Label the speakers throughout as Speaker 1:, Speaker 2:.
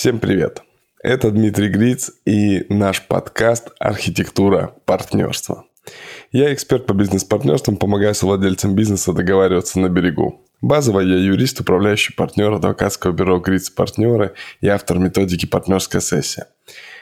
Speaker 1: Всем привет! Это Дмитрий Гриц и наш подкаст «Архитектура партнерства». Я эксперт по бизнес-партнерствам, помогаю совладельцам бизнеса договариваться на берегу. Базово я юрист, управляющий партнер адвокатского бюро «Гриц Партнеры» и автор методики «Партнерская сессия».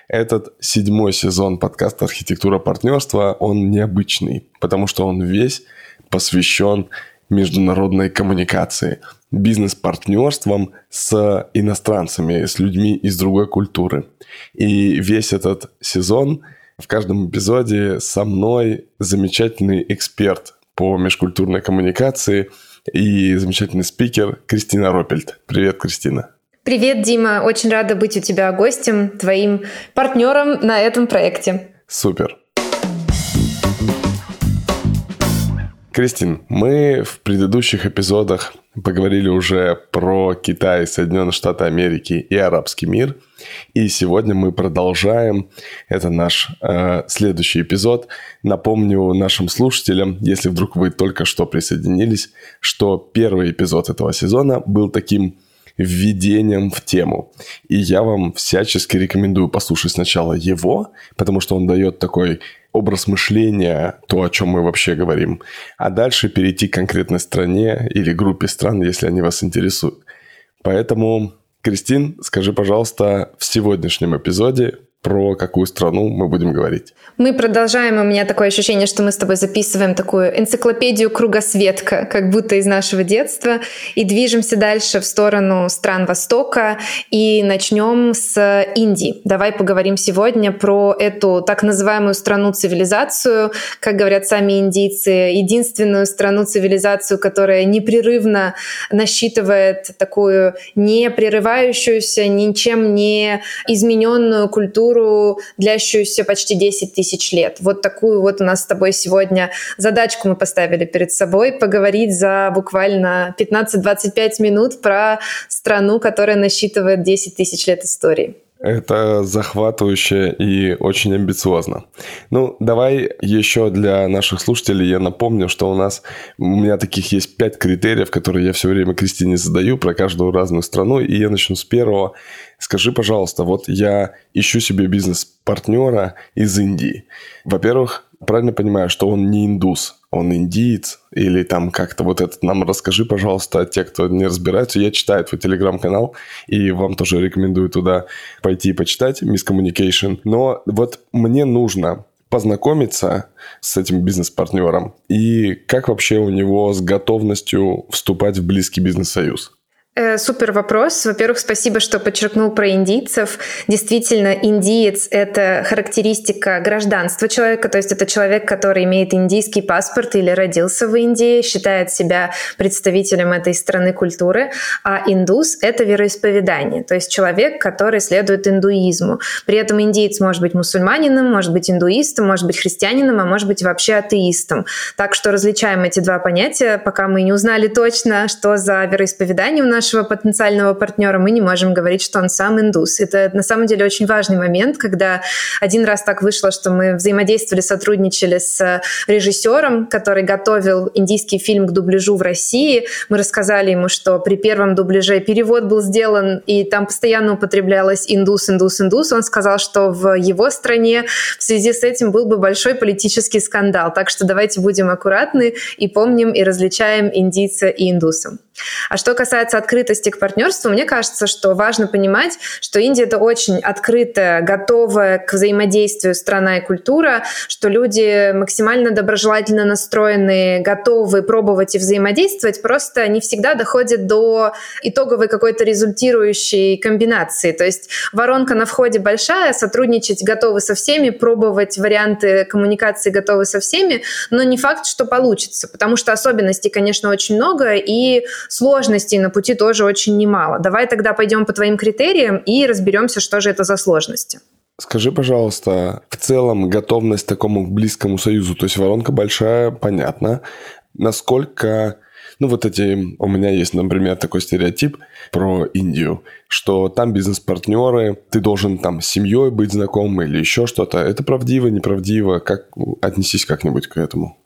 Speaker 1: Этот седьмой сезон подкаста «Архитектура партнерства», он необычный, потому что он весь посвящен международной коммуникации, бизнес-партнерством с иностранцами, с людьми из другой культуры. И весь этот сезон в каждом эпизоде со мной замечательный эксперт по межкультурной коммуникации и замечательный спикер Кристина Ропельт. Привет, Кристина.
Speaker 2: Привет, Дима. Очень рада быть у тебя гостем, твоим партнером на этом проекте.
Speaker 1: Супер. Кристин, мы в предыдущих эпизодах поговорили уже про Китай, Соединенные Штаты Америки и арабский мир. И сегодня мы продолжаем. Это наш э, следующий эпизод. Напомню нашим слушателям, если вдруг вы только что присоединились, что первый эпизод этого сезона был таким введением в тему. И я вам всячески рекомендую послушать сначала его, потому что он дает такой образ мышления, то, о чем мы вообще говорим, а дальше перейти к конкретной стране или группе стран, если они вас интересуют. Поэтому, Кристин, скажи, пожалуйста, в сегодняшнем эпизоде про какую страну мы будем говорить.
Speaker 2: Мы продолжаем, у меня такое ощущение, что мы с тобой записываем такую энциклопедию кругосветка, как будто из нашего детства, и движемся дальше в сторону стран Востока, и начнем с Индии. Давай поговорим сегодня про эту так называемую страну-цивилизацию, как говорят сами индийцы, единственную страну-цивилизацию, которая непрерывно насчитывает такую непрерывающуюся, ничем не измененную культуру, культуру, длящуюся почти 10 тысяч лет. Вот такую вот у нас с тобой сегодня задачку мы поставили перед собой, поговорить за буквально 15-25 минут про страну, которая насчитывает 10 тысяч лет истории.
Speaker 1: Это захватывающе и очень амбициозно. Ну, давай еще для наших слушателей я напомню, что у нас, у меня таких есть пять критериев, которые я все время Кристине задаю про каждую разную страну, и я начну с первого. Скажи, пожалуйста, вот я ищу себе бизнес-партнера из Индии. Во-первых, правильно понимаю, что он не индус, он индиец, или там как-то вот этот нам расскажи, пожалуйста, те, кто не разбирается. Я читаю твой телеграм-канал, и вам тоже рекомендую туда пойти и почитать, Miscommunication. Но вот мне нужно познакомиться с этим бизнес-партнером и как вообще у него с готовностью вступать в близкий бизнес-союз?
Speaker 2: Э, супер вопрос. Во-первых, спасибо, что подчеркнул про индийцев. Действительно, индиец — это характеристика гражданства человека, то есть это человек, который имеет индийский паспорт или родился в Индии, считает себя представителем этой страны культуры, а индус — это вероисповедание, то есть человек, который следует индуизму. При этом индиец может быть мусульманином, может быть индуистом, может быть христианином, а может быть вообще атеистом. Так что различаем эти два понятия, пока мы не узнали точно, что за вероисповедание у нас нашего потенциального партнера, мы не можем говорить, что он сам индус. Это на самом деле очень важный момент, когда один раз так вышло, что мы взаимодействовали, сотрудничали с режиссером, который готовил индийский фильм к дубляжу в России. Мы рассказали ему, что при первом дубляже перевод был сделан, и там постоянно употреблялось индус, индус, индус. Он сказал, что в его стране в связи с этим был бы большой политический скандал. Так что давайте будем аккуратны и помним и различаем индийца и индуса. А что касается открытости к партнерству, мне кажется, что важно понимать, что Индия это очень открытая, готовая к взаимодействию страна и культура, что люди максимально доброжелательно настроены, готовы пробовать и взаимодействовать, просто не всегда доходят до итоговой какой-то результирующей комбинации. То есть воронка на входе большая, сотрудничать готовы со всеми, пробовать варианты коммуникации готовы со всеми, но не факт, что получится, потому что особенностей, конечно, очень много, и сложностей на пути тоже очень немало. Давай тогда пойдем по твоим критериям и разберемся, что же это за сложности.
Speaker 1: Скажи, пожалуйста, в целом готовность к такому близкому союзу, то есть воронка большая, понятно. Насколько ну, вот эти... У меня есть, например, такой стереотип про Индию, что там бизнес-партнеры, ты должен там с семьей быть знаком или еще что-то. Это правдиво, неправдиво? Как отнесись как-нибудь к этому?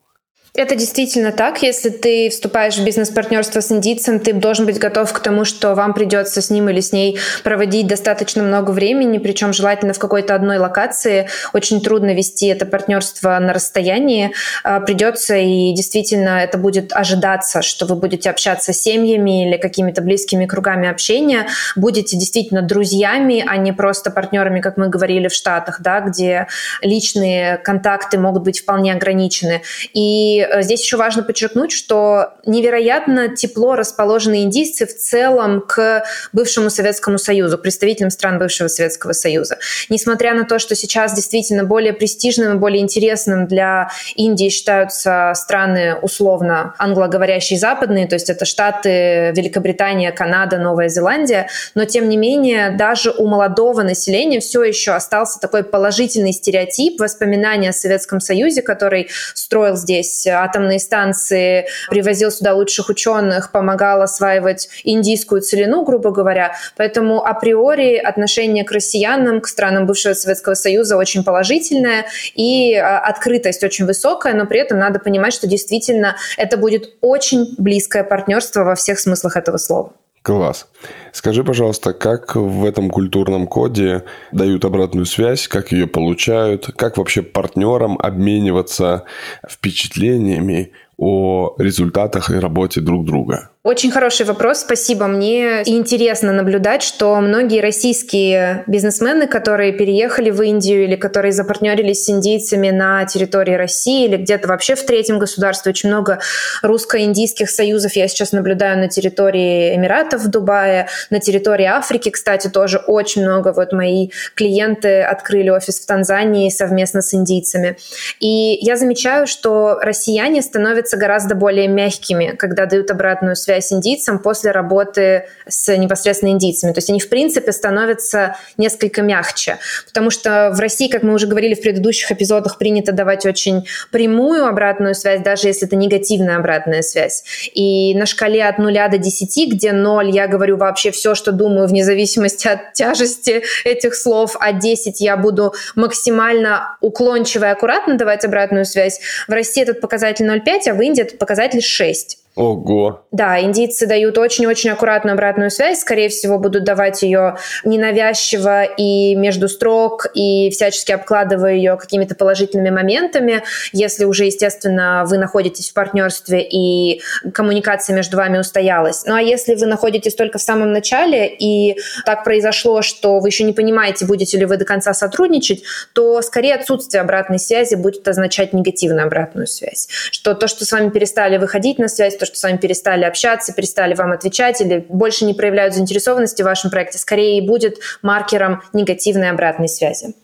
Speaker 2: Это действительно так. Если ты вступаешь в бизнес-партнерство с индийцем, ты должен быть готов к тому, что вам придется с ним или с ней проводить достаточно много времени, причем желательно в какой-то одной локации. Очень трудно вести это партнерство на расстоянии. А, придется, и действительно это будет ожидаться, что вы будете общаться с семьями или какими-то близкими кругами общения, будете действительно друзьями, а не просто партнерами, как мы говорили в Штатах, да, где личные контакты могут быть вполне ограничены. И Э, здесь еще важно подчеркнуть, что невероятно тепло расположены индийцы в целом к бывшему Советскому Союзу, представителям стран бывшего Советского Союза. Несмотря на то, что сейчас действительно более престижным и более интересным для Индии считаются страны условно англоговорящие западные, то есть это Штаты, Великобритания, Канада, Новая Зеландия, но тем не менее даже у молодого населения все еще остался такой положительный стереотип воспоминания о Советском Союзе, который строил здесь атомные станции, привозил сюда лучших ученых, помогал осваивать индийскую целину, грубо говоря. Поэтому априори отношение к россиянам, к странам бывшего Советского Союза очень положительное и а, открытость очень высокая, но при этом надо понимать, что действительно это будет очень близкое партнерство во всех смыслах этого слова.
Speaker 1: Класс. Скажи, пожалуйста, как в этом культурном коде дают обратную связь, как ее получают, как вообще партнерам обмениваться впечатлениями о результатах и работе друг друга?
Speaker 2: Очень хороший вопрос, спасибо. Мне интересно наблюдать, что многие российские бизнесмены, которые переехали в Индию или которые запартнерились с индийцами на территории России или где-то вообще в третьем государстве, очень много русско-индийских союзов я сейчас наблюдаю на территории Эмиратов в Дубае, на территории Африки, кстати, тоже очень много. Вот мои клиенты открыли офис в Танзании совместно с индийцами. И я замечаю, что россияне становятся гораздо более мягкими, когда дают обратную связь связь индийцам после работы с непосредственно индийцами. То есть они, в принципе, становятся несколько мягче. Потому что в России, как мы уже говорили в предыдущих эпизодах, принято давать очень прямую обратную связь, даже если это негативная обратная связь. И на шкале от 0 до 10, где 0 я говорю вообще все, что думаю, вне зависимости от тяжести этих слов, а 10 я буду максимально уклончиво и аккуратно давать обратную связь. В России этот показатель 0,5, а в Индии этот показатель 6.
Speaker 1: Ого.
Speaker 2: Да, индийцы дают очень-очень аккуратную обратную связь, скорее всего, будут давать ее ненавязчиво и между строк, и всячески обкладывая ее какими-то положительными моментами, если уже, естественно, вы находитесь в партнерстве и коммуникация между вами устоялась. Ну а если вы находитесь только в самом начале, и так произошло, что вы еще не понимаете, будете ли вы до конца сотрудничать, то скорее отсутствие обратной связи будет означать негативную обратную связь. Что то, что с вами перестали выходить на связь, то, что с вами перестали общаться, перестали вам отвечать или больше не проявляют заинтересованности в вашем проекте, скорее и будет маркером негативной обратной связи.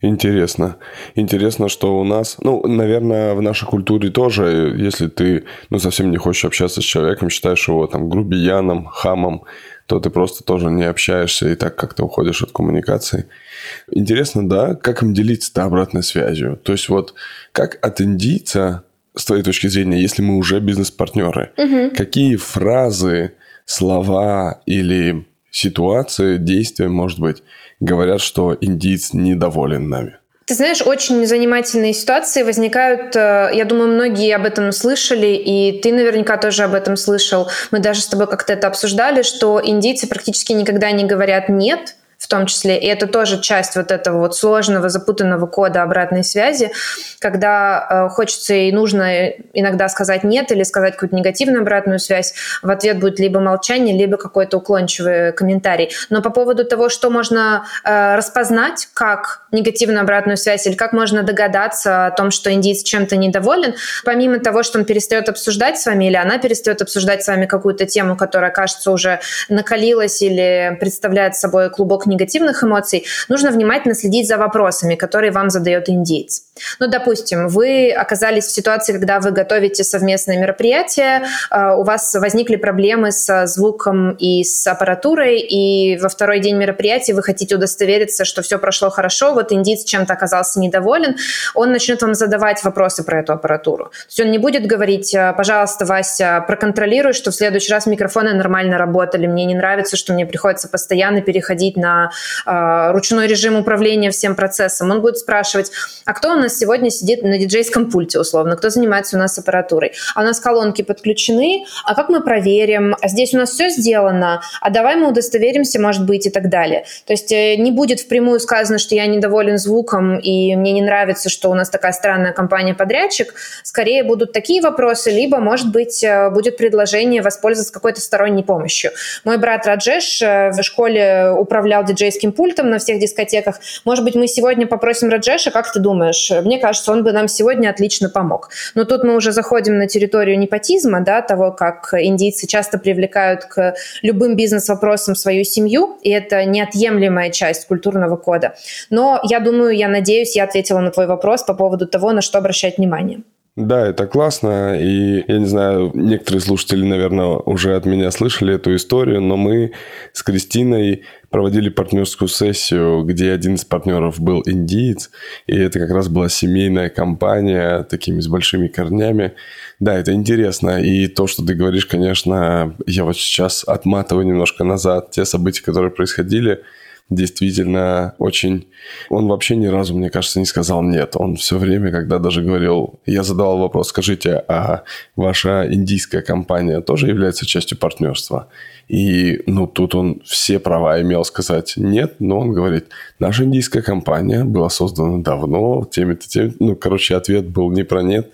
Speaker 1: Интересно. Интересно, что у нас, ну, наверное, в нашей культуре тоже, если ты, ну, совсем не хочешь общаться с человеком, считаешь его там грубияном, хамом, то ты просто тоже не общаешься и так как-то уходишь от коммуникации. Интересно, да, как им делиться обратной связью? То есть вот как от индийца с твоей точки зрения, если мы уже бизнес-партнеры, угу. какие фразы, слова или ситуации, действия, может быть, говорят, что индиец недоволен нами?
Speaker 2: Ты знаешь, очень занимательные ситуации возникают, э, я думаю, многие об этом слышали, и ты наверняка тоже об этом слышал. Мы даже с тобой как-то это обсуждали, что индийцы практически никогда не говорят «нет», в том числе. И это тоже часть вот этого вот сложного, запутанного кода обратной связи, когда э, хочется и нужно иногда сказать нет или сказать какую-то негативную обратную связь. В ответ будет либо молчание, либо какой-то уклончивый комментарий. Но по поводу того, что можно э, распознать как негативную обратную связь или как можно догадаться о том, что индийец чем-то недоволен, помимо того, что он перестает обсуждать с вами или она перестает обсуждать с вами какую-то тему, которая, кажется, уже накалилась или представляет собой клубок негативных эмоций, нужно внимательно следить за вопросами, которые вам задает индейец. Ну, допустим, вы оказались в ситуации, когда вы готовите совместное мероприятие, а, у вас возникли проблемы со звуком и с аппаратурой, и во второй день мероприятия вы хотите удостовериться, что все прошло хорошо, вот индийец чем-то оказался недоволен, он начнет вам задавать вопросы про эту аппаратуру. То есть он не будет говорить, «А, пожалуйста, Вася, проконтролируй, что в следующий раз микрофоны нормально работали, мне не нравится, что мне приходится постоянно переходить на э, ручной режим управления всем процессом. Он будет спрашивать, а кто у нас сегодня сидит на диджейском пульте, условно, кто занимается у нас аппаратурой? А у нас колонки подключены, а как мы проверим? А здесь у нас все сделано, а давай мы удостоверимся, может быть, и так далее. То есть э, не будет впрямую сказано, что я недоволен звуком и мне не нравится, что у нас такая странная компания-подрядчик. Скорее будут такие вопросы, либо, может быть, э, будет предложение воспользоваться какой-то сторонней помощью. Мой брат Раджеш в школе управлял диджейским пультом на всех дискотеках. Может быть, мы сегодня попросим Раджеша, как ты думаешь? Мне кажется, он бы нам сегодня отлично помог. Но тут мы уже заходим на территорию непотизма, да, того, как индийцы часто привлекают к любым бизнес-вопросам свою семью, и это неотъемлемая часть культурного кода. Но я думаю, я надеюсь, я ответила на твой вопрос по поводу того, на что обращать внимание.
Speaker 1: Да, это классно, и я не знаю, некоторые слушатели, наверное, уже от меня слышали эту историю, но мы с Кристиной проводили партнерскую сессию, где один из партнеров был индиец, и это как раз была семейная компания, такими с большими корнями. Да, это интересно, и то, что ты говоришь, конечно, я вот сейчас отматываю немножко назад те события, которые происходили – действительно очень... Он вообще ни разу, мне кажется, не сказал «нет». Он все время, когда даже говорил... Я задавал вопрос, скажите, а ваша индийская компания тоже является частью партнерства? И, ну, тут он все права имел сказать «нет», но он говорит, наша индийская компания была создана давно, теми-то, теми... Ну, короче, ответ был не про «нет».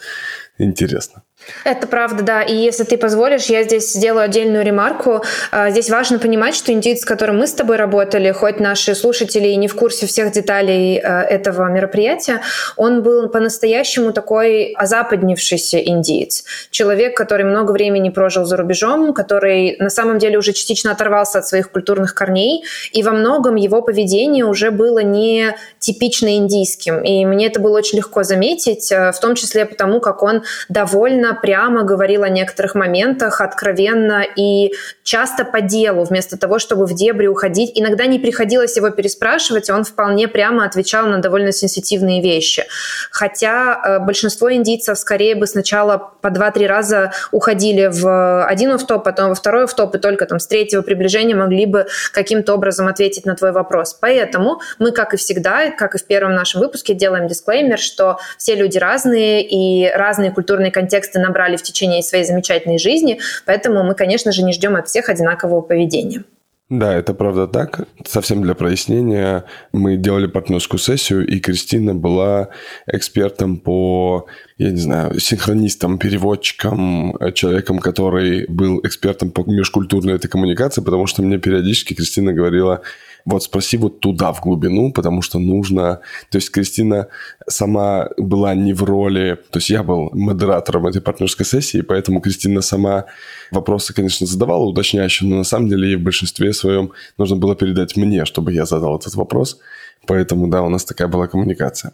Speaker 1: Интересно.
Speaker 2: Это правда, да. И если ты позволишь, я здесь сделаю отдельную ремарку. А, здесь важно понимать, что индийец, с которым мы с тобой работали, хоть наши слушатели и не в курсе всех деталей а, этого мероприятия, он был по-настоящему такой озападнившийся индиец. Человек, который много времени прожил за рубежом, который на самом деле уже частично оторвался от своих культурных корней, и во многом его поведение уже было не типично индийским. И мне это было очень легко заметить, а, в том числе потому, как он довольно прямо говорил о некоторых моментах, откровенно и часто по делу, вместо того, чтобы в дебри уходить. Иногда не приходилось его переспрашивать, он вполне прямо отвечал на довольно сенситивные вещи. Хотя э, большинство индийцев скорее бы сначала по 2-3 раза уходили в один офтоп, потом во второй офтоп, и только там с третьего приближения могли бы каким-то образом ответить на твой вопрос. Поэтому мы, как и всегда, как и в первом нашем выпуске, делаем дисклеймер, что все люди разные, и разные культурные контексты набрали в течение своей замечательной жизни, поэтому мы, конечно же, не ждем от всех одинакового поведения.
Speaker 1: Да, это правда так. Совсем для прояснения, мы делали партнерскую сессию, и Кристина была экспертом по, я не знаю, синхронистом, переводчиком, человеком, который был экспертом по межкультурной этой коммуникации, потому что мне периодически Кристина говорила, вот спроси вот туда, в глубину, потому что нужно... То есть Кристина сама была не в роли... То есть я был модератором этой партнерской сессии, поэтому Кристина сама вопросы, конечно, задавала уточняющие, но на самом деле ей в большинстве своем нужно было передать мне, чтобы я задал этот вопрос. Поэтому, да, у нас такая была коммуникация.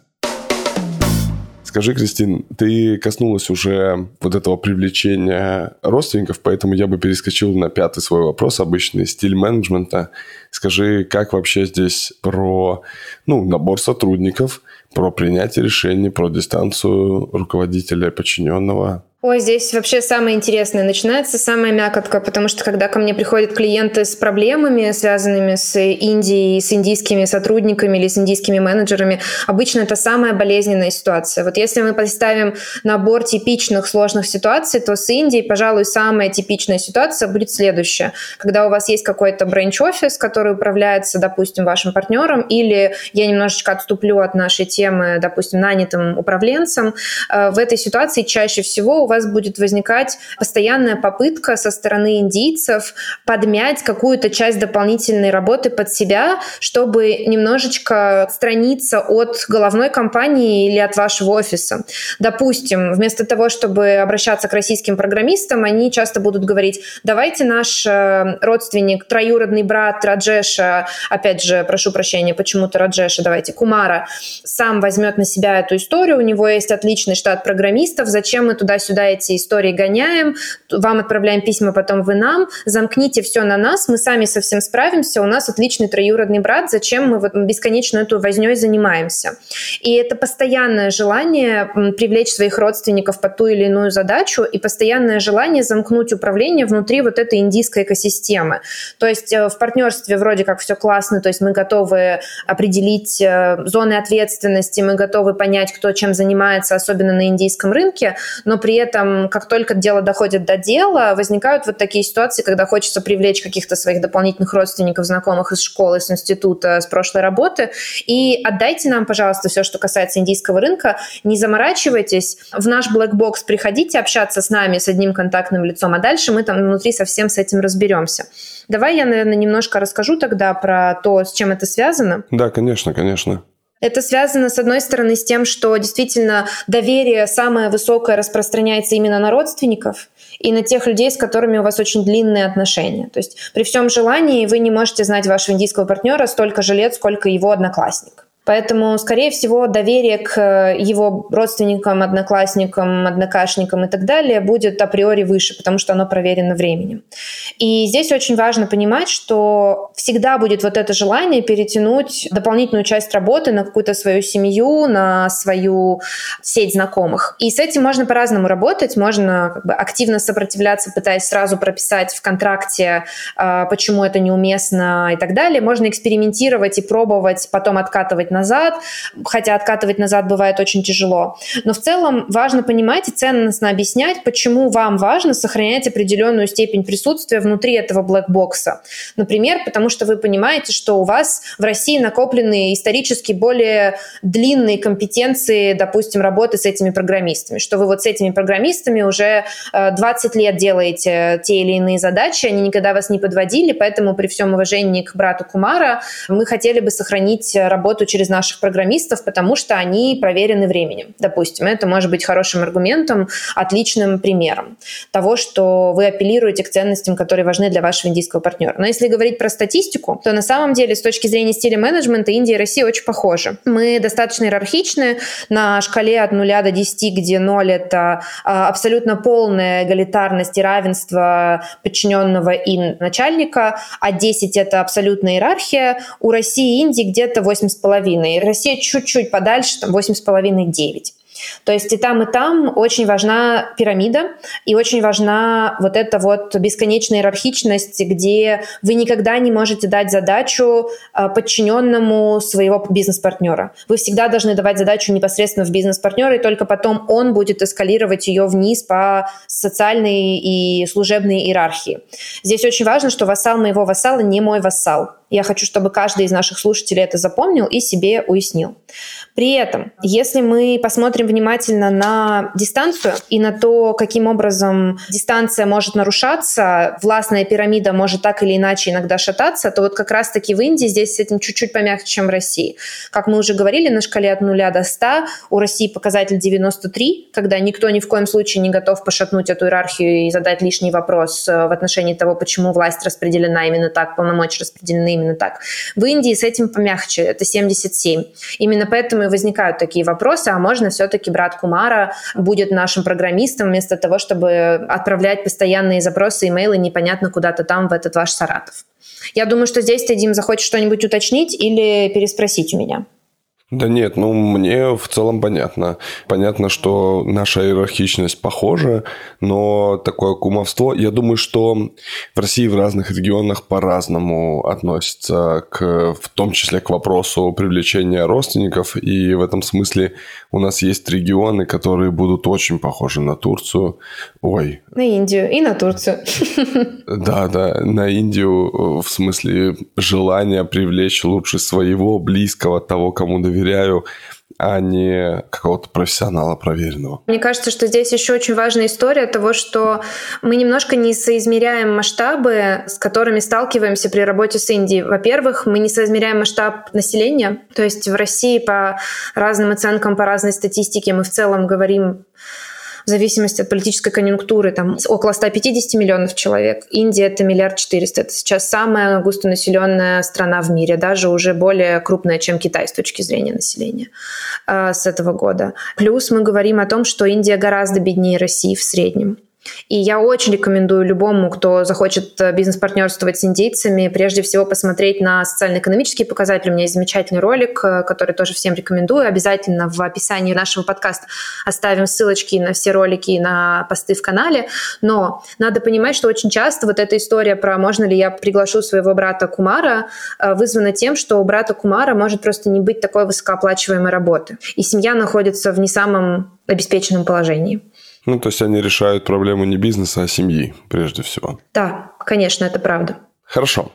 Speaker 1: Скажи, Кристин, ты коснулась уже вот этого привлечения родственников, поэтому я бы перескочил на пятый свой вопрос, обычный стиль менеджмента. Скажи, как вообще здесь про ну, набор сотрудников, про принятие решений, про дистанцию руководителя и подчиненного?
Speaker 2: Ой, здесь вообще самое интересное начинается, самая мякотка, потому что когда ко мне приходят клиенты с проблемами, связанными с Индией, с индийскими сотрудниками или с индийскими менеджерами, обычно это самая болезненная ситуация. Вот если мы поставим набор типичных сложных ситуаций, то с Индией, пожалуй, самая типичная ситуация будет следующая. Когда у вас есть какой-то бренч-офис, который управляется, допустим, вашим партнером, или я немножечко отступлю от нашей темы, допустим, нанятым управленцем, э, в этой ситуации чаще всего у вас вас будет возникать постоянная попытка со стороны индийцев подмять какую-то часть дополнительной работы под себя, чтобы немножечко отстраниться от головной компании или от вашего офиса. Допустим, вместо того, чтобы обращаться к российским программистам, они часто будут говорить, давайте наш э, родственник, троюродный брат Раджеша, опять же, прошу прощения, почему-то Раджеша, давайте, Кумара, сам возьмет на себя эту историю, у него есть отличный штат программистов, зачем мы туда-сюда туда-сюда эти истории гоняем, вам отправляем письма, потом вы нам, замкните все на нас, мы сами со всем справимся, у нас отличный троюродный брат, зачем мы вот бесконечно эту возней занимаемся? И это постоянное желание привлечь своих родственников под ту или иную задачу и постоянное желание замкнуть управление внутри вот этой индийской экосистемы. То есть э, в партнерстве вроде как все классно, то есть мы готовы определить э, зоны ответственности, мы готовы понять, кто чем занимается, особенно на индийском рынке, но при этом, как только дело доходит до дела, возникают вот такие ситуации, когда хочется привлечь каких-то своих дополнительных родственников, знакомых из школы, с института, с прошлой работы, и отдайте нам, пожалуйста, все, что касается индийского рынка, не заморачивайтесь, в наш box приходите общаться с нами, с одним контактным лицом, а дальше мы там внутри совсем с этим разберемся. Давай я, наверное, немножко расскажу тогда про то, с чем это связано.
Speaker 1: Да, конечно, конечно.
Speaker 2: Это связано, с одной стороны, с тем, что действительно доверие самое высокое распространяется именно на родственников и на тех людей, с которыми у вас очень длинные отношения. То есть при всем желании вы не можете знать вашего индийского партнера столько же лет, сколько его одноклассник. Поэтому, скорее всего, доверие к э, его родственникам, одноклассникам, однокашникам и так далее будет априори выше, потому что оно проверено временем. И здесь очень важно понимать, что всегда будет вот это желание перетянуть дополнительную часть работы на какую-то свою семью, на свою сеть знакомых. И с этим можно по-разному работать. Можно как бы, активно сопротивляться, пытаясь сразу прописать в контракте, э, почему это неуместно и так далее. Можно экспериментировать и пробовать, потом откатывать назад, хотя откатывать назад бывает очень тяжело. Но в целом важно понимать и ценностно объяснять, почему вам важно сохранять определенную степень присутствия внутри этого блэкбокса. Например, потому что вы понимаете, что у вас в России накоплены исторически более длинные компетенции, допустим, работы с этими программистами, что вы вот с этими программистами уже 20 э, лет делаете те или иные задачи, они никогда вас не подводили, поэтому при всем уважении к брату Кумара мы хотели бы сохранить работу через через наших программистов, потому что они проверены временем. Допустим, это может быть хорошим аргументом, отличным примером того, что вы апеллируете к ценностям, которые важны для вашего индийского партнера. Но если говорить про статистику, то на самом деле с точки зрения стиля менеджмента Индия и Россия очень похожи. Мы достаточно иерархичны на шкале от 0 до 10, где 0 — это а, абсолютно полная эгалитарность и равенство подчиненного им начальника, а 10 — это абсолютная иерархия. У России и Индии где-то 8,5 8,5. Россия чуть-чуть подальше, там 8,5-9. То есть и там, и там очень важна пирамида, и очень важна вот эта вот бесконечная иерархичность, где вы никогда не можете дать задачу а, подчиненному своего бизнес-партнера. Вы всегда должны давать задачу непосредственно в бизнес-партнера, и только потом он будет эскалировать ее вниз по социальной и служебной иерархии. Здесь очень важно, что вассал моего вассала не мой вассал. Я хочу, чтобы каждый из наших слушателей это запомнил и себе уяснил. При этом, если мы посмотрим внимательно на дистанцию и на то, каким образом дистанция может нарушаться, властная пирамида может так или иначе иногда шататься, то вот как раз-таки в Индии здесь с этим чуть-чуть помягче, чем в России. Как мы уже говорили, на шкале от 0 до 100 у России показатель 93, когда никто ни в коем случае не готов пошатнуть эту иерархию и задать лишний вопрос э, в отношении того, почему власть распределена именно так, полномочия распределены именно так. В Индии с этим помягче, это 77. Именно поэтому и возникают такие вопросы, а можно все-таки брат Кумара будет нашим программистом вместо того, чтобы отправлять постоянные запросы, имейлы непонятно куда-то там в этот ваш Саратов. Я думаю, что здесь ты, Дим, захочешь что-нибудь уточнить или переспросить у меня.
Speaker 1: Да нет, ну мне в целом понятно. Понятно, что наша иерархичность похожа, но такое кумовство, я думаю, что в России в разных регионах по-разному относятся к, в том числе к вопросу привлечения родственников, и в этом смысле у нас есть регионы, которые будут очень похожи на Турцию. Ой.
Speaker 2: На Индию и на Турцию.
Speaker 1: Да, да, на Индию в смысле желания привлечь лучше своего близкого, того, кому доверяют доверяю, а не какого-то профессионала проверенного.
Speaker 2: Мне кажется, что здесь еще очень важная история того, что мы немножко не соизмеряем масштабы, с которыми сталкиваемся при работе с Индией. Во-первых, мы не соизмеряем масштаб населения. То есть в России по разным оценкам, по разной статистике мы в целом говорим в зависимости от политической конъюнктуры, там около 150 миллионов человек. Индия — это миллиард четыреста. Это сейчас самая густонаселенная страна в мире, даже уже более крупная, чем Китай с точки зрения населения э, с этого года. Плюс мы говорим о том, что Индия гораздо беднее России в среднем. И я очень рекомендую любому, кто захочет э, бизнес-партнерствовать с индейцами, прежде всего посмотреть на социально-экономические показатели. У меня есть замечательный ролик, э, который тоже всем рекомендую. Обязательно в описании нашего подкаста оставим ссылочки на все ролики и на посты в канале. Но надо понимать, что очень часто вот эта история про можно ли я приглашу своего брата Кумара э, вызвана тем, что у брата Кумара может просто не быть такой высокооплачиваемой работы. И семья находится в не самом обеспеченном положении.
Speaker 1: Ну, то есть они решают проблему не бизнеса, а семьи, прежде всего.
Speaker 2: Да, конечно, это правда.
Speaker 1: Хорошо.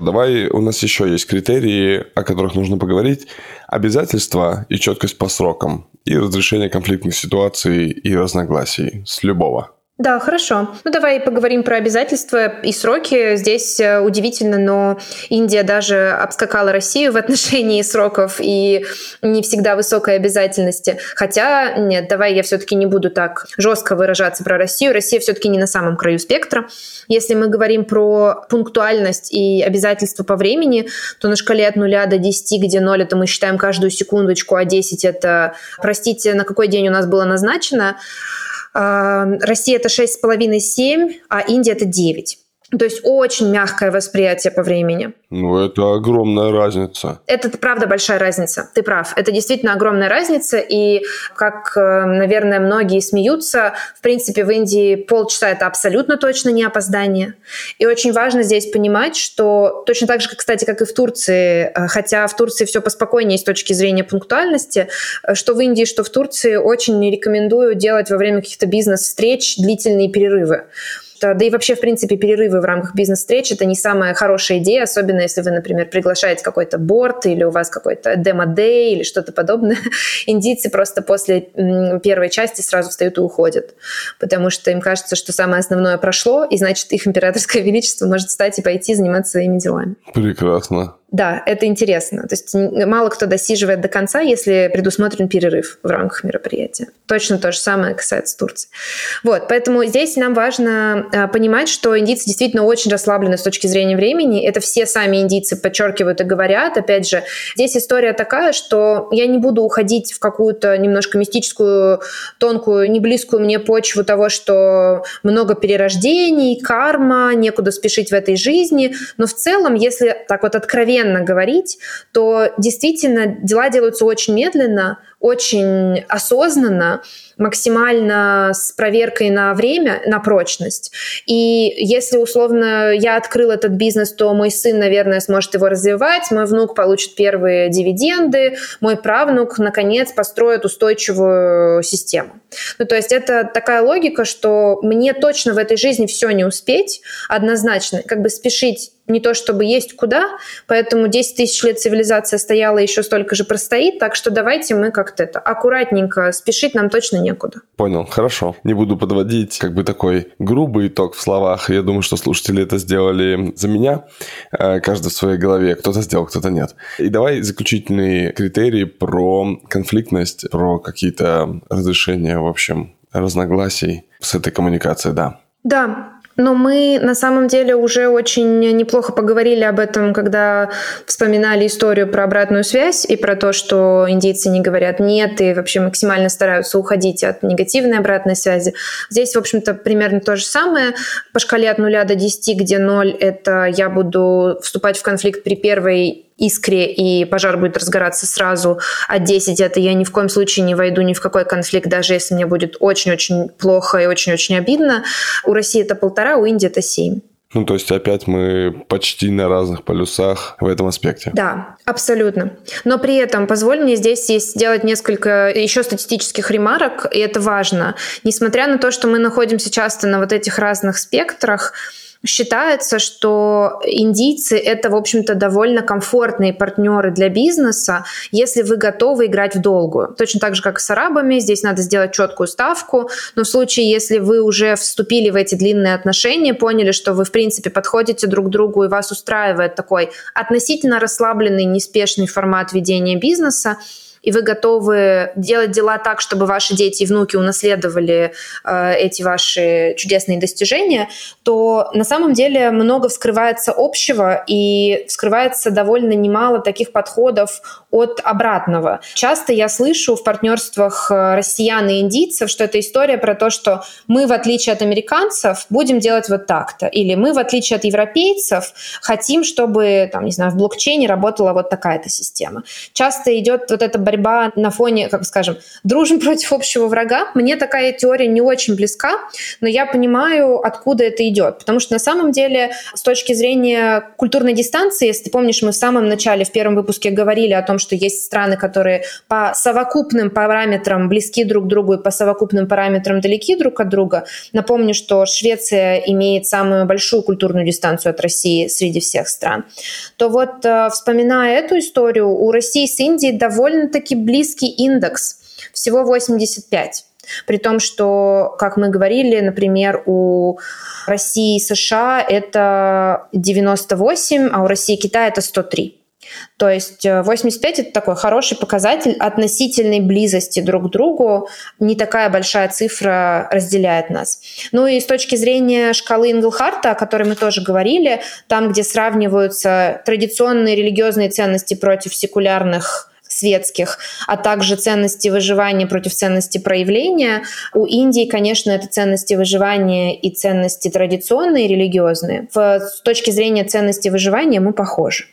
Speaker 1: Давай, у нас еще есть критерии, о которых нужно поговорить. Обязательства и четкость по срокам. И разрешение конфликтных ситуаций и разногласий с любого.
Speaker 2: Да, хорошо. Ну, давай поговорим про обязательства и сроки. Здесь э, удивительно, но Индия даже обскакала Россию в отношении сроков и не всегда высокой обязательности. Хотя, нет, давай я все-таки не буду так жестко выражаться про Россию. Россия все-таки не на самом краю спектра. Если мы говорим про пунктуальность и обязательства по времени, то на шкале от 0 до 10, где 0 это мы считаем каждую секундочку, а 10 это, простите, на какой день у нас было назначено, Россия это 6,5-7, а Индия это 9. То есть очень мягкое восприятие по времени.
Speaker 1: Ну, это огромная разница.
Speaker 2: Это, правда, большая разница. Ты прав. Это действительно огромная разница. И, как, э, наверное, многие смеются, в принципе, в Индии полчаса – это абсолютно точно не опоздание. И очень важно здесь понимать, что точно так же, кстати, как и в Турции, э, хотя в Турции все поспокойнее с точки зрения пунктуальности, э, что в Индии, что в Турции очень не рекомендую делать во время каких-то бизнес-встреч длительные перерывы да и вообще, в принципе, перерывы в рамках бизнес-встреч – это не самая хорошая идея, особенно если вы, например, приглашаете какой-то борт или у вас какой-то демо-дей или что-то подобное. Индийцы просто после первой части сразу встают и уходят, потому что им кажется, что самое основное прошло, и значит, их императорское величество может встать и пойти заниматься своими делами.
Speaker 1: Прекрасно.
Speaker 2: Да, это интересно. То есть мало кто досиживает до конца, если предусмотрен перерыв в рамках мероприятия. Точно то же самое касается Турции. Вот, поэтому здесь нам важно э, понимать, что индийцы действительно очень расслаблены с точки зрения времени. Это все сами индийцы подчеркивают и говорят. Опять же, здесь история такая, что я не буду уходить в какую-то немножко мистическую, тонкую, не близкую мне почву того, что много перерождений, карма, некуда спешить в этой жизни. Но в целом, если так вот откровенно откровенно говорить, то действительно дела делаются очень медленно, очень осознанно, максимально с проверкой на время, на прочность. И если, условно, я открыл этот бизнес, то мой сын, наверное, сможет его развивать, мой внук получит первые дивиденды, мой правнук, наконец, построит устойчивую систему. Ну, то есть это такая логика, что мне точно в этой жизни все не успеть, однозначно, как бы спешить не то чтобы есть куда, поэтому 10 тысяч лет цивилизация стояла, еще столько же простоит, так что давайте мы как-то это аккуратненько, спешить нам точно некуда.
Speaker 1: Понял, хорошо. Не буду подводить как бы такой грубый итог в словах. Я думаю, что слушатели это сделали за меня. Э, каждый в своей голове. Кто-то сделал, кто-то нет. И давай заключительные критерии про конфликтность, про какие-то разрешения, в общем, разногласий с этой коммуникацией, да.
Speaker 2: Да, но мы на самом деле уже очень неплохо поговорили об этом, когда вспоминали историю про обратную связь и про то, что индейцы не говорят «нет» и вообще максимально стараются уходить от негативной обратной связи. Здесь, в общем-то, примерно то же самое. По шкале от 0 до 10, где 0 — это я буду вступать в конфликт при первой искре, и пожар будет разгораться сразу, а 10 это я ни в коем случае не войду ни в какой конфликт, даже если мне будет очень-очень плохо и очень-очень обидно. У России это полтора, у Индии это 7.
Speaker 1: Ну, то есть опять мы почти на разных полюсах в этом аспекте.
Speaker 2: Да, абсолютно. Но при этом позволь мне здесь сделать несколько еще статистических ремарок, и это важно. Несмотря на то, что мы находимся часто на вот этих разных спектрах, Считается, что индийцы это, в общем-то, довольно комфортные партнеры для бизнеса, если вы готовы играть в долгую. Точно так же, как с арабами, здесь надо сделать четкую ставку, но в случае, если вы уже вступили в эти длинные отношения, поняли, что вы, в принципе, подходите друг к другу и вас устраивает такой относительно расслабленный, неспешный формат ведения бизнеса, и вы готовы делать дела так, чтобы ваши дети и внуки унаследовали э, эти ваши чудесные достижения, то на самом деле много вскрывается общего и вскрывается довольно немало таких подходов от обратного. Часто я слышу в партнерствах э, россиян и индийцев, что это история про то, что мы, в отличие от американцев, будем делать вот так-то. Или мы, в отличие от европейцев, хотим, чтобы, там, не знаю, в блокчейне работала вот такая-то система. Часто идет вот эта борьба на фоне, как скажем, дружим против общего врага. Мне такая теория не очень близка, но я понимаю, откуда это идет. Потому что на самом деле, с точки зрения культурной дистанции, если ты помнишь, мы в самом начале, в первом выпуске говорили о том, что есть страны, которые по совокупным параметрам близки друг к другу и по совокупным параметрам далеки друг от друга. Напомню, что Швеция имеет самую большую культурную дистанцию от России среди всех стран. То вот, э, вспоминая эту историю, у России с Индией довольно-таки близкий индекс, всего 85. При том, что, как мы говорили, например, у России и США это 98, а у России и Китая это 103. То есть 85 э, это такой хороший показатель относительной близости друг к другу. Не такая большая цифра разделяет нас. Ну и с точки зрения шкалы Инглхарта, о которой мы тоже говорили, там, где сравниваются традиционные религиозные ценности против секулярных светских, а также ценности выживания против ценности проявления. У Индии, конечно, это ценности выживания и ценности традиционные, религиозные. В, с точки зрения ценности выживания мы похожи.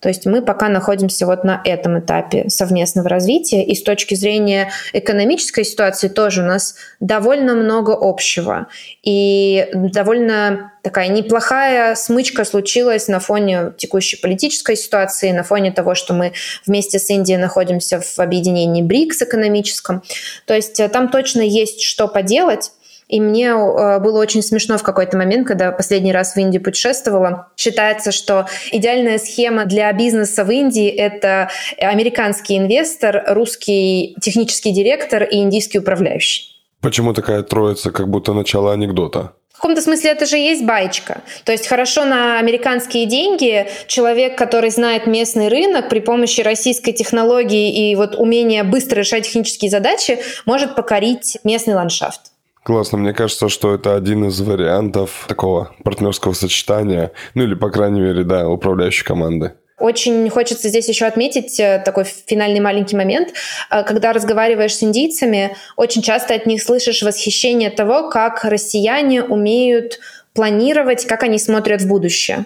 Speaker 2: То есть мы пока находимся вот на этом этапе совместного развития. И с точки зрения экономической ситуации тоже у нас довольно много общего. И довольно такая неплохая смычка случилась на фоне текущей политической ситуации, на фоне того, что мы вместе с Индией находимся в объединении БРИКС экономическом. То есть э, там точно есть что поделать. И мне э, было очень смешно в какой-то момент, когда последний раз в Индии путешествовала. Считается, что идеальная схема для бизнеса в Индии — это американский инвестор, русский технический директор и индийский управляющий.
Speaker 1: Почему такая троица, как будто начало анекдота?
Speaker 2: В каком-то смысле это же есть баечка. То есть хорошо на американские деньги человек, который знает местный рынок при помощи российской технологии и вот умения быстро решать технические задачи, может покорить местный ландшафт.
Speaker 1: Классно. Мне кажется, что это один из вариантов такого партнерского сочетания, ну или, по крайней мере, да, управляющей команды.
Speaker 2: Очень хочется здесь еще отметить э, такой финальный маленький момент. Э, когда разговариваешь с индийцами, очень часто от них слышишь восхищение того, как россияне умеют планировать, как они смотрят в будущее.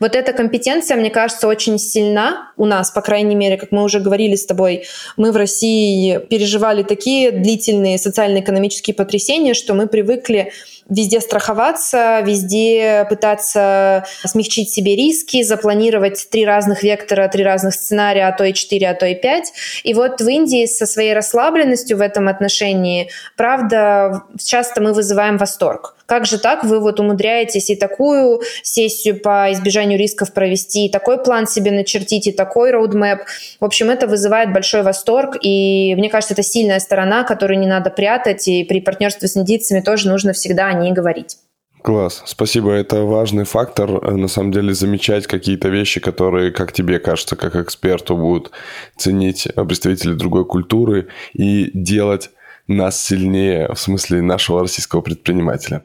Speaker 2: Вот эта компетенция, мне кажется, очень сильна у нас, по крайней мере, как мы уже говорили с тобой, мы в России переживали такие длительные социально-экономические потрясения, что мы привыкли везде страховаться, везде пытаться смягчить себе риски, запланировать три разных вектора, три разных сценария, а то и четыре, а то и пять. И вот в Индии со своей расслабленностью в этом отношении, правда, часто мы вызываем восторг. Как же так вы вот умудряетесь и такую сессию по избежанию рисков провести, и такой план себе начертить, и такой роудмэп. В общем, это вызывает большой восторг, и мне кажется, это сильная сторона, которую не надо прятать, и при партнерстве с индийцами тоже нужно всегда о ней говорить.
Speaker 1: Класс, спасибо. Это важный фактор, э, на самом деле, замечать какие-то вещи, которые, как тебе кажется, как эксперту, будут ценить представители другой культуры и делать нас сильнее, в смысле нашего российского предпринимателя.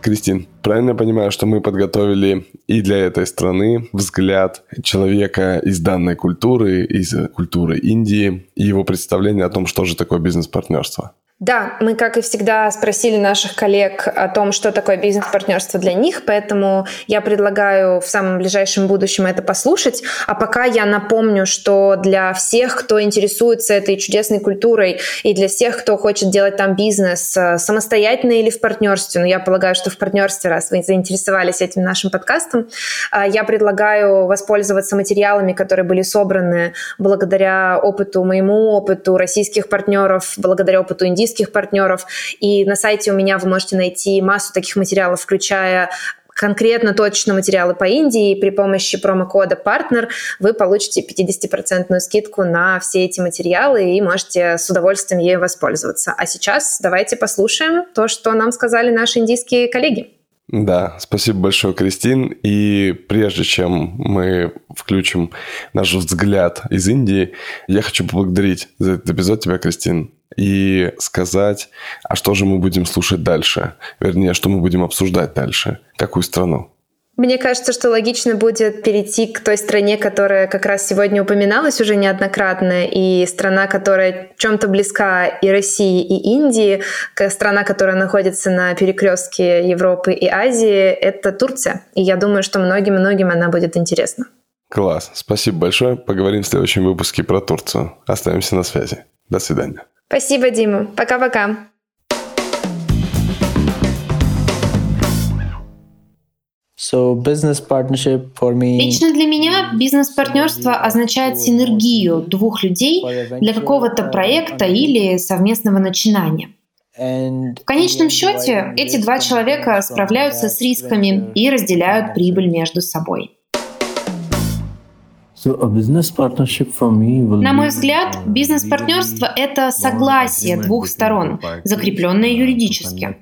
Speaker 1: Кристин, правильно я понимаю, что мы подготовили и для этой страны взгляд человека из данной культуры, из культуры Индии, и его представление о том, что же такое бизнес-партнерство?
Speaker 2: Да, мы, как и всегда, спросили наших коллег о том, что такое бизнес-партнерство для них, поэтому я предлагаю в самом ближайшем будущем это послушать. А пока я напомню, что для всех, кто интересуется этой чудесной культурой, и для всех, кто хочет делать там бизнес э, самостоятельно или в партнерстве, но я полагаю, что в партнерстве, раз вы заинтересовались этим нашим подкастом, э, я предлагаю воспользоваться материалами, которые были собраны благодаря опыту, моему опыту российских партнеров, благодаря опыту индийских близких партнеров. И на сайте у меня вы можете найти массу таких материалов, включая конкретно точно материалы по Индии, при помощи промокода «Партнер» вы получите 50% скидку на все эти материалы и можете с удовольствием ею воспользоваться. А сейчас давайте послушаем то, что нам сказали наши индийские коллеги.
Speaker 1: Да, спасибо большое, Кристин. И прежде чем мы включим наш взгляд из Индии, я хочу поблагодарить за этот эпизод тебя, Кристин, и сказать, а что же мы будем слушать дальше? Вернее, что мы будем обсуждать дальше? Какую страну?
Speaker 2: Мне кажется, что логично будет перейти к той стране, которая как раз сегодня упоминалась уже неоднократно, и страна, которая чем-то близка и России, и Индии, страна, которая находится на перекрестке Европы и Азии, это Турция. И я думаю, что многим-многим она будет интересна.
Speaker 1: Класс. Спасибо большое. Поговорим в следующем выпуске про Турцию. Оставимся на связи. До свидания.
Speaker 2: Спасибо, Дима. Пока-пока.
Speaker 3: So business partnership for me...
Speaker 2: Лично для меня бизнес-партнерство означает синергию двух людей для какого-то проекта или совместного начинания. В конечном счете, эти два человека справляются с рисками и разделяют прибыль между собой. На мой взгляд, бизнес-партнерство — это согласие двух сторон, закрепленное юридически.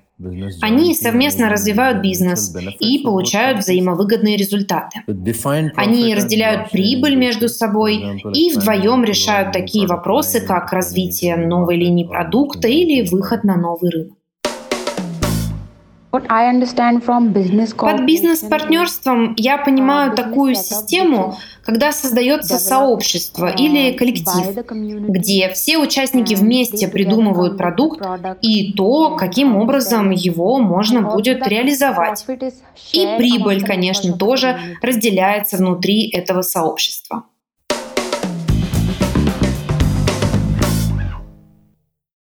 Speaker 2: Они совместно развивают бизнес и получают взаимовыгодные результаты. Они разделяют прибыль между собой и вдвоем решают такие вопросы, как развитие новой линии продукта или выход на новый рынок. Под бизнес-партнерством я понимаю такую систему, когда создается сообщество или коллектив, где все участники вместе придумывают продукт и то, каким образом его можно будет реализовать. И прибыль, конечно, тоже разделяется внутри этого сообщества.